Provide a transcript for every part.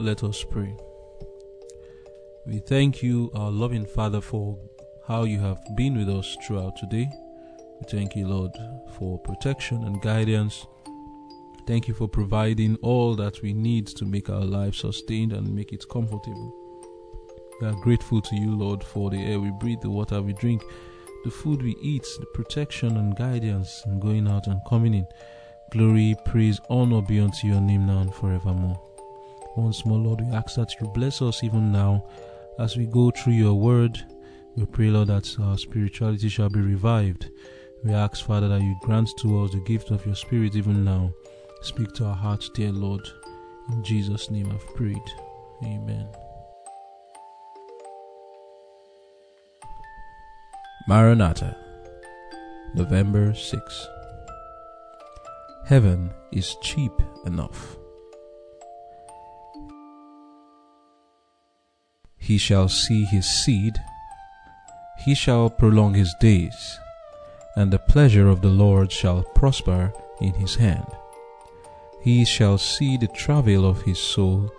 Let us pray. We thank you, our loving Father, for how you have been with us throughout today. We thank you, Lord, for protection and guidance. Thank you for providing all that we need to make our life sustained and make it comfortable. We are grateful to you, Lord, for the air we breathe, the water we drink, the food we eat, the protection and guidance in going out and coming in. Glory, praise, honor be unto your name now and forevermore. Once more, Lord, we ask that you bless us even now as we go through your word. We pray, Lord, that our spirituality shall be revived. We ask, Father, that you grant to us the gift of your Spirit even now. Speak to our hearts, dear Lord. In Jesus' name I've prayed. Amen. Maranatha, November 6. Heaven is cheap enough. He shall see his seed, he shall prolong his days, and the pleasure of the Lord shall prosper in his hand. He shall see the travail of his soul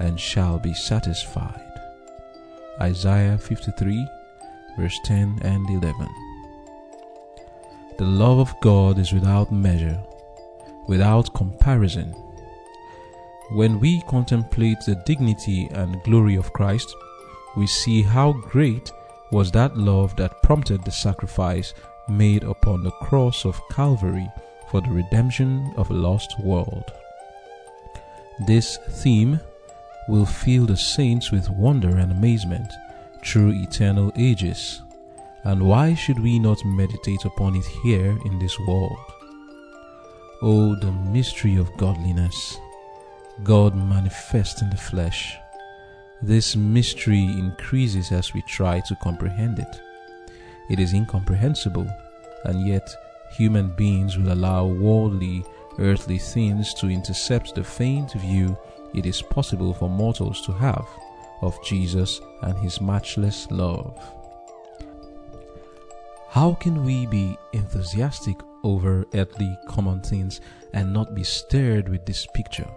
and shall be satisfied. Isaiah 53, verse 10 and 11. The love of God is without measure, without comparison. When we contemplate the dignity and glory of Christ, we see how great was that love that prompted the sacrifice made upon the cross of Calvary for the redemption of a lost world. This theme will fill the saints with wonder and amazement through eternal ages. And why should we not meditate upon it here in this world? Oh, the mystery of godliness, God manifest in the flesh. This mystery increases as we try to comprehend it. It is incomprehensible, and yet human beings will allow worldly, earthly things to intercept the faint view it is possible for mortals to have of Jesus and his matchless love. How can we be enthusiastic over earthly common things and not be stirred with this picture?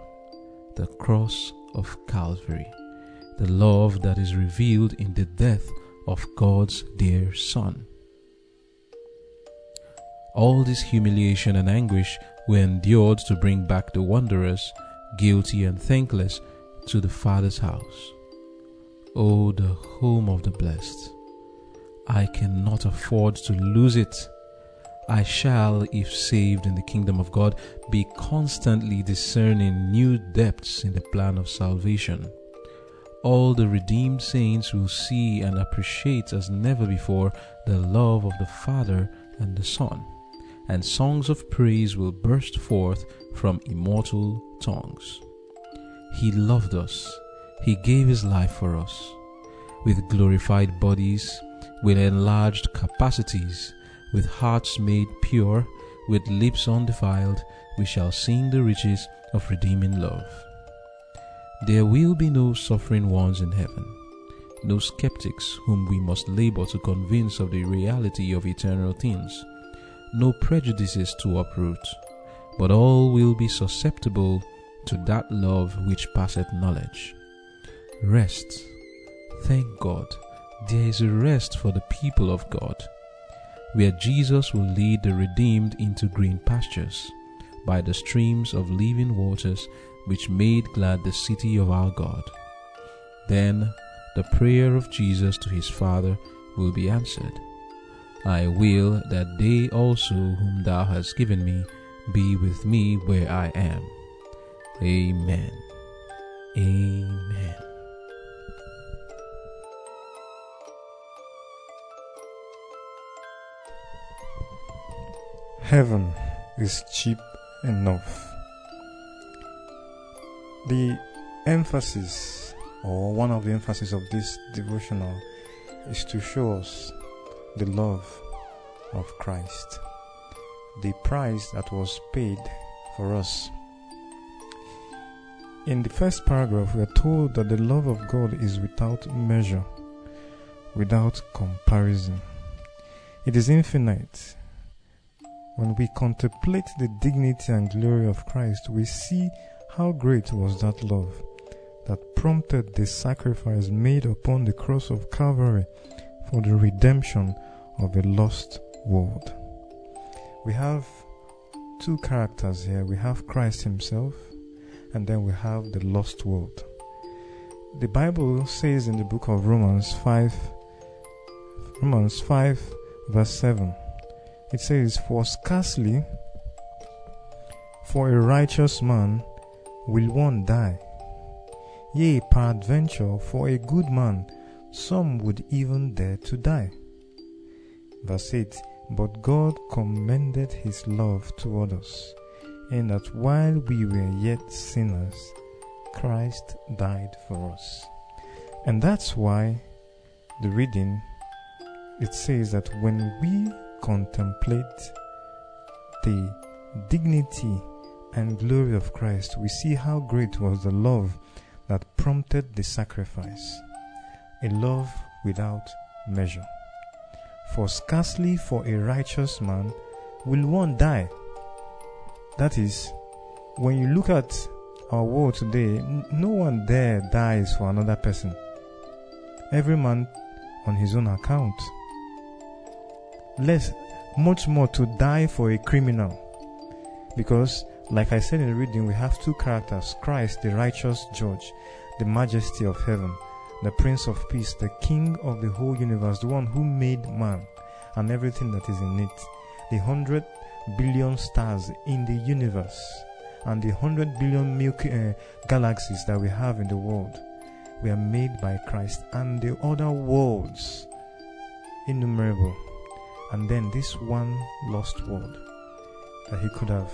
The cross of Calvary, the love that is revealed in the death of God's dear Son. All this humiliation and anguish were endured to bring back the wanderers, guilty and thankless, to the Father's house. Oh, the home of the blessed. I cannot afford to lose it. I shall, if saved in the kingdom of God, be constantly discerning new depths in the plan of salvation. All the redeemed saints will see and appreciate as never before the love of the Father and the Son, and songs of praise will burst forth from immortal tongues. He loved us he gave His life for us. With glorified bodies, with enlarged capacities, with hearts made pure, with lips undefiled, we shall sing the riches of redeeming love. There will be no suffering ones in heaven, no skeptics whom we must labor to convince of the reality of eternal things, no prejudices to uproot, but all will be susceptible to that love which passeth knowledge. Rest. Thank God, there is a rest for the people of God, where Jesus will lead the redeemed into green pastures by the streams of living waters which made glad the city of our God. Then the prayer of Jesus to his Father will be answered. I will that they also whom thou hast given me be with me where I am. Amen. Amen. Heaven is cheap enough. The emphasis, or one of the emphasis of this devotional, is to show us the love of Christ, the price that was paid for us. In the first paragraph, we are told that the love of God is without measure, without comparison. It is infinite, when we contemplate the dignity and glory of Christ, we see how great was that love that prompted the sacrifice made upon the cross of Calvary for the redemption of a lost world. We have two characters here. We have Christ Himself, and then we have the lost world. The Bible says in the book of Romans 5, Romans 5, verse 7, it says, For scarcely for a righteous man will one die. Yea, peradventure, for a good man, some would even dare to die. Verse 8 But God commended his love toward us, in that while we were yet sinners, Christ died for us. And that's why the reading it says that when we contemplate the dignity and glory of Christ, we see how great was the love that prompted the sacrifice, a love without measure. For scarcely for a righteous man will one die. That is, when you look at our world today, no one there dies for another person. Every man on his own account. Less, much more to die for a criminal. Because, like I said in the reading, we have two characters Christ, the righteous judge, the majesty of heaven, the Prince of Peace, the King of the whole universe, the one who made man and everything that is in it, the hundred billion stars in the universe, and the hundred billion Milky uh, galaxies that we have in the world. Were made by Christ, and the other worlds. Innumerable, and then this one lost world that he could have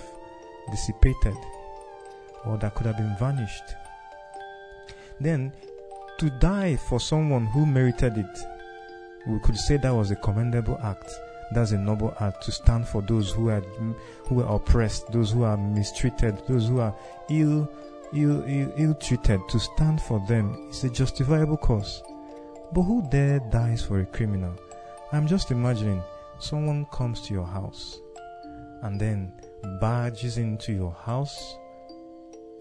dissipated or that could have been vanished. Then to die for someone who merited it, we could say that was a commendable act. That's a noble act to stand for those who are who are oppressed, those who are mistreated, those who are ill, ill, ill, ill treated. To stand for them is a justifiable cause. But who there dies for a criminal? I'm just imagining someone comes to your house and then barges into your house,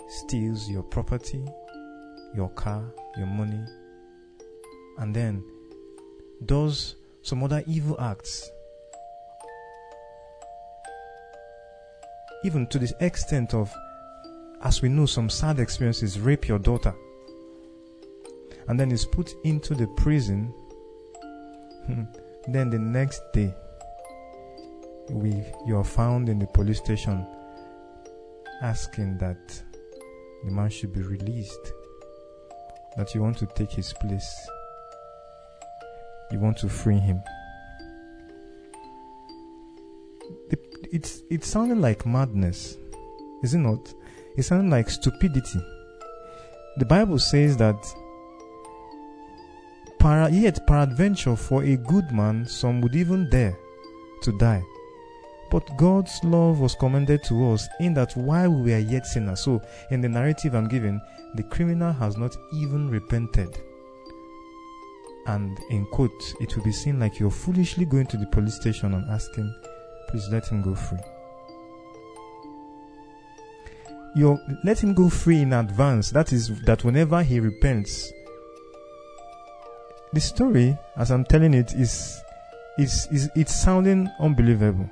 steals your property, your car, your money, and then does some other evil acts. Even to the extent of, as we know, some sad experiences rape your daughter, and then is put into the prison. then the next day, we you are found in the police station asking that the man should be released that you want to take his place. You want to free him. It's it sounded like madness, is it not? It sounded like stupidity. The Bible says that para, yet peradventure for a good man some would even dare to die. But God's love was commended to us in that while we were yet sinners, so in the narrative I'm giving, the criminal has not even repented. And in quote, it will be seen like you're foolishly going to the police station and asking, please let him go free. You let him go free in advance. That is that whenever he repents, the story, as I'm telling it, is is is it's sounding unbelievable.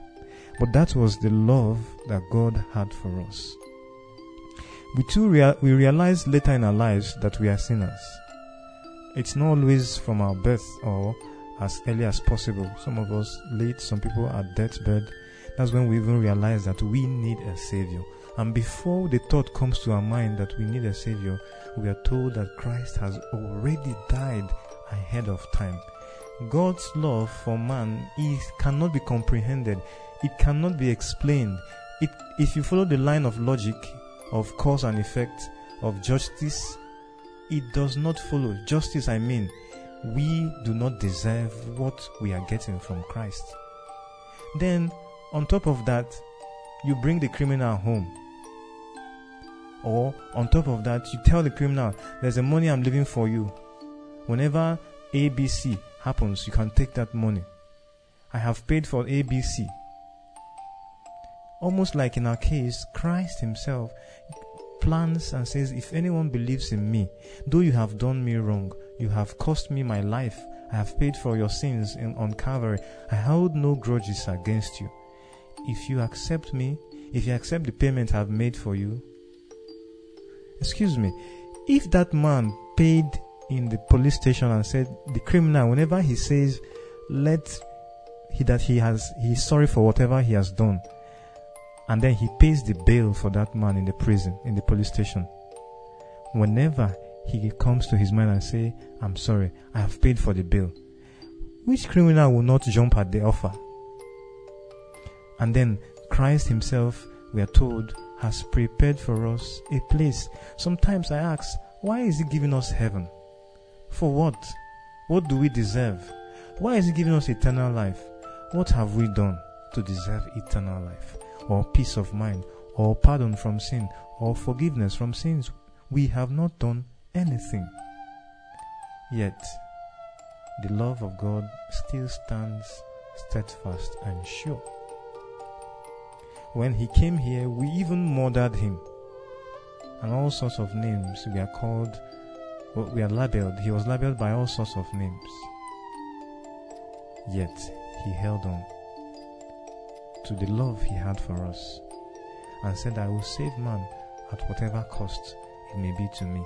But that was the love that God had for us. We too rea- we realize later in our lives that we are sinners. It's not always from our birth or as early as possible. Some of us late, some people at deathbed. That's when we even realize that we need a savior. And before the thought comes to our mind that we need a savior, we are told that Christ has already died ahead of time. God's love for man is cannot be comprehended it cannot be explained. It, if you follow the line of logic, of cause and effect, of justice, it does not follow. Justice, I mean, we do not deserve what we are getting from Christ. Then, on top of that, you bring the criminal home. Or, on top of that, you tell the criminal, there's a money I'm leaving for you. Whenever ABC happens, you can take that money. I have paid for ABC. Almost like in our case, Christ Himself. plans and says, If anyone believes in me, though you have done me wrong, you have cost me my life, I have paid for your sins in, on Calvary, I hold no grudges against you. If you accept me, if you accept the payment I've made for you, excuse me, if that man paid in the police station and said, the criminal, whenever he says, let he that he has he's sorry for whatever he has done and then he pays the bail for that man in the prison in the police station. Whenever he comes to his mind and say i'm sorry i have paid for the bill which criminal will not jump at the offer? And then christ himself we are told has prepared for us a place. Sometimes i ask why is he giving us heaven? For what? What do we deserve? Why is he giving us eternal life? What have we done to deserve eternal life, or peace of mind, or pardon from sin, or forgiveness from sins? We have not done anything. Yet, the love of God still stands steadfast and sure. When he came here, we even murdered him. And all sorts of names we are called, we are labeled. He was labeled by all sorts of names. Yet, he held on to the love he had for us and said, I will save man at whatever cost it may be to me.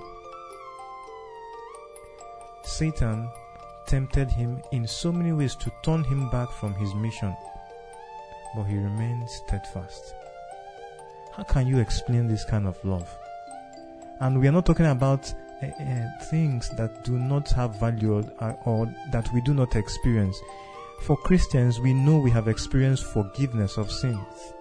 Satan tempted him in so many ways to turn him back from his mission, but he remained steadfast. How can you explain this kind of love? And we are not talking about uh, uh, things that do not have value or, or that we do not experience. For Christians, we know we have experienced forgiveness of sins.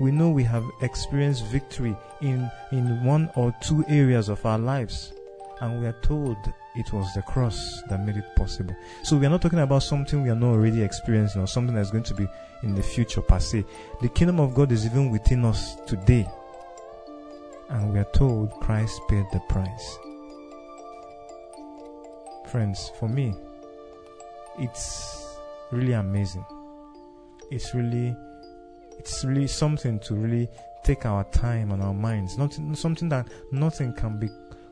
We know we have experienced victory in, in one or two areas of our lives. And we are told it was the cross that made it possible. So we are not talking about something we are not already experiencing or something that's going to be in the future per se. The kingdom of God is even within us today. And we are told Christ paid the price. Friends, for me, it's really amazing. It's really, it's really something to really take our time and our minds. Not something that nothing can be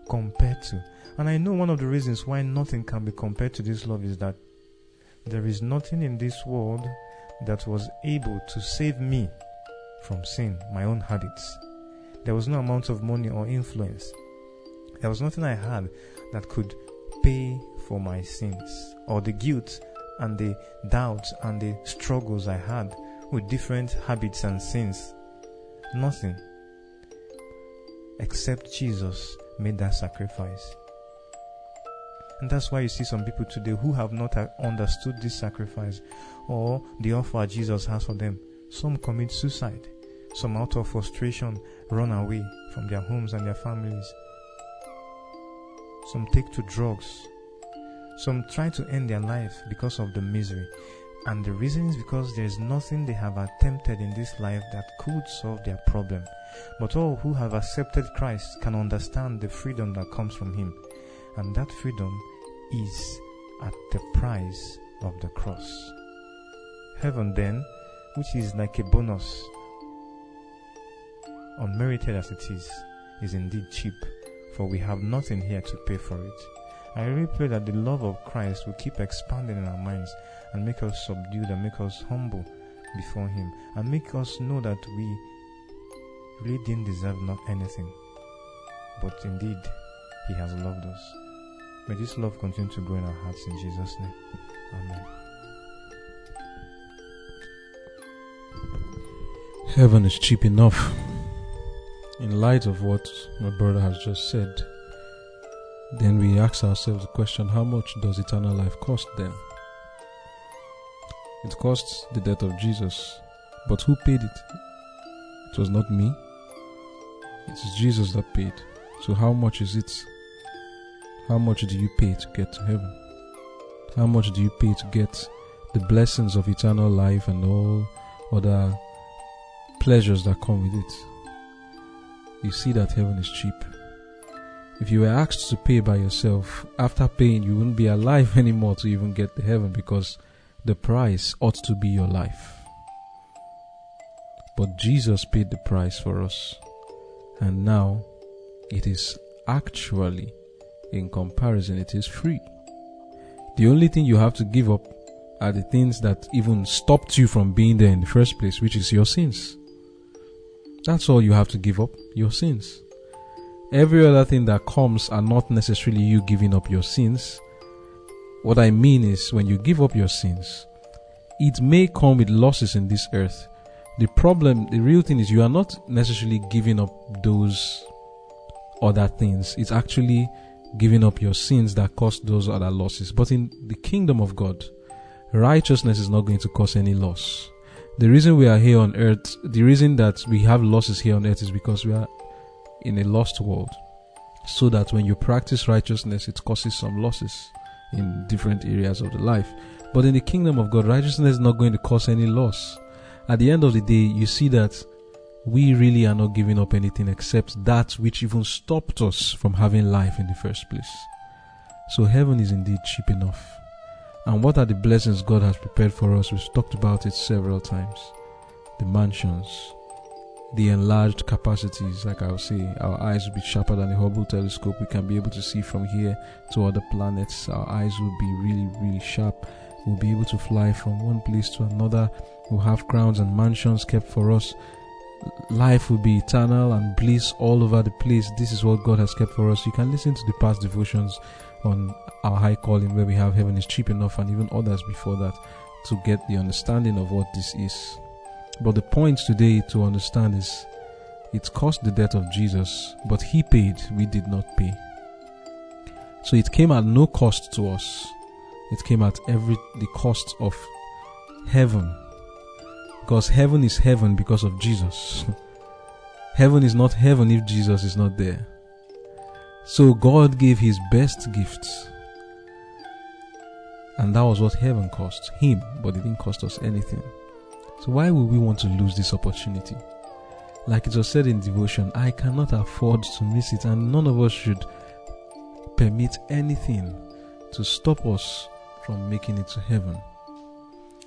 compared to. And I know one of the reasons why nothing can be compared to this love is that there is nothing in this world that was able to save me from sin, my own habits. There was no amount of money or influence. There was nothing I had that could pay for my sins or the guilt and the doubts and the struggles I had with different habits and sins. Nothing except Jesus made that sacrifice. And that's why you see some people today who have not understood this sacrifice or the offer Jesus has for them. Some commit suicide. Some out of frustration run away from their homes and their families. Some take to drugs some try to end their life because of the misery. And the reason is because there is nothing they have attempted in this life that could solve their problem. But all who have accepted Christ can understand the freedom that comes from Him. And that freedom is at the price of the cross. Heaven, then, which is like a bonus, unmerited as it is, is indeed cheap, for we have nothing here to pay for it. I really pray that the love of Christ will keep expanding in our minds and make us subdued and make us humble before Him and make us know that we really didn't deserve not anything, but indeed He has loved us. May this love continue to grow in our hearts in Jesus' name. Amen. Heaven is cheap enough. In light of what my brother has just said, then we ask ourselves the question how much does eternal life cost then? It costs the death of Jesus, but who paid it? It was not me, it is Jesus that paid. So, how much is it? How much do you pay to get to heaven? How much do you pay to get the blessings of eternal life and all other pleasures that come with it? You see that heaven is cheap. If you were asked to pay by yourself, after paying, you wouldn't be alive anymore to even get to heaven because the price ought to be your life. But Jesus paid the price for us. And now it is actually, in comparison, it is free. The only thing you have to give up are the things that even stopped you from being there in the first place, which is your sins. That's all you have to give up your sins. Every other thing that comes are not necessarily you giving up your sins. What I mean is, when you give up your sins, it may come with losses in this earth. The problem, the real thing is, you are not necessarily giving up those other things. It's actually giving up your sins that cause those other losses. But in the kingdom of God, righteousness is not going to cause any loss. The reason we are here on earth, the reason that we have losses here on earth is because we are in a lost world. So that when you practice righteousness, it causes some losses in different areas of the life. But in the kingdom of God, righteousness is not going to cause any loss. At the end of the day, you see that we really are not giving up anything except that which even stopped us from having life in the first place. So heaven is indeed cheap enough. And what are the blessings God has prepared for us? We've talked about it several times. The mansions, the enlarged capacities, like I'll say, our eyes will be sharper than the Hubble telescope. We can be able to see from here to other planets. Our eyes will be really, really sharp. We'll be able to fly from one place to another. We'll have crowns and mansions kept for us life will be eternal and bliss all over the place. This is what God has kept for us. You can listen to the past devotions on our high calling where we have heaven is cheap enough and even others before that to get the understanding of what this is. But the point today to understand is it cost the death of Jesus, but he paid, we did not pay. So it came at no cost to us. It came at every the cost of heaven because heaven is heaven because of Jesus. heaven is not heaven if Jesus is not there. So God gave his best gifts. And that was what heaven cost him, but it didn't cost us anything. So why would we want to lose this opportunity? Like it was said in devotion, I cannot afford to miss it, and none of us should permit anything to stop us from making it to heaven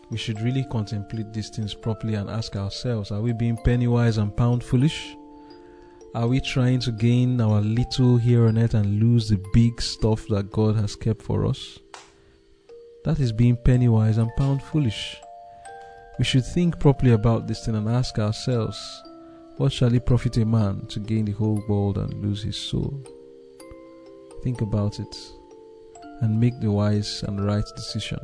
we should really contemplate these things properly and ask ourselves are we being penny wise and pound foolish? Are we trying to gain our little here on earth and lose the big stuff that God has kept for us? That is being penny wise and pound foolish. We should think properly about this thing and ask ourselves, what shall it profit a man to gain the whole world and lose his soul? Think about it and make the wise and right decision.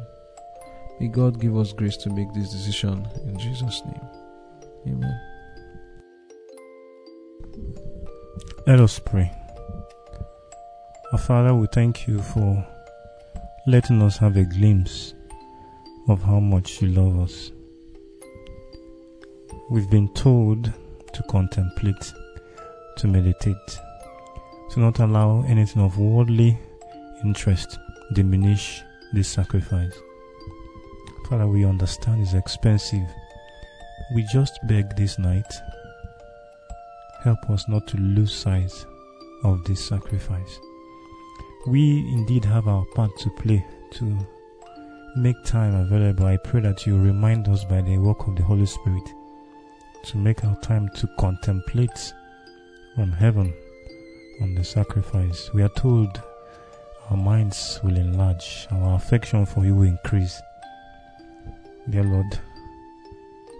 May God give us grace to make this decision in Jesus' name. Amen. Let us pray. Our Father, we thank you for letting us have a glimpse of how much you love us. We've been told to contemplate, to meditate, to not allow anything of worldly interest diminish this sacrifice. Father, we understand it's expensive. We just beg this night, help us not to lose sight of this sacrifice. We indeed have our part to play to make time available. I pray that you remind us by the work of the Holy Spirit to make our time to contemplate on heaven, on the sacrifice. We are told our minds will enlarge, our affection for you will increase. Dear Lord,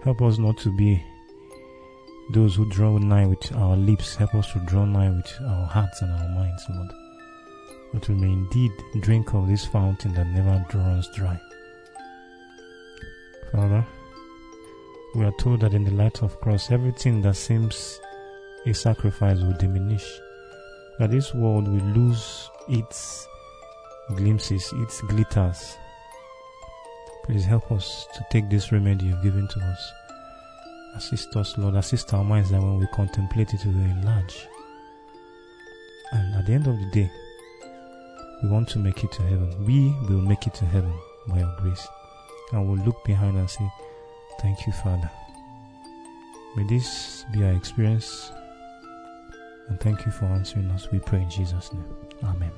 help us not to be those who draw nigh with our lips. Help us to draw nigh with our hearts and our minds, Lord. That we may indeed drink of this fountain that never draws dry. Father, we are told that in the light of cross, everything that seems a sacrifice will diminish. That this world will lose its glimpses, its glitters, Please help us to take this remedy you've given to us. Assist us, Lord. Assist our minds that when we contemplate it, we will enlarge. And at the end of the day, we want to make it to heaven. We will make it to heaven by your grace. And we'll look behind and say, Thank you, Father. May this be our experience. And thank you for answering us. We pray in Jesus' name. Amen.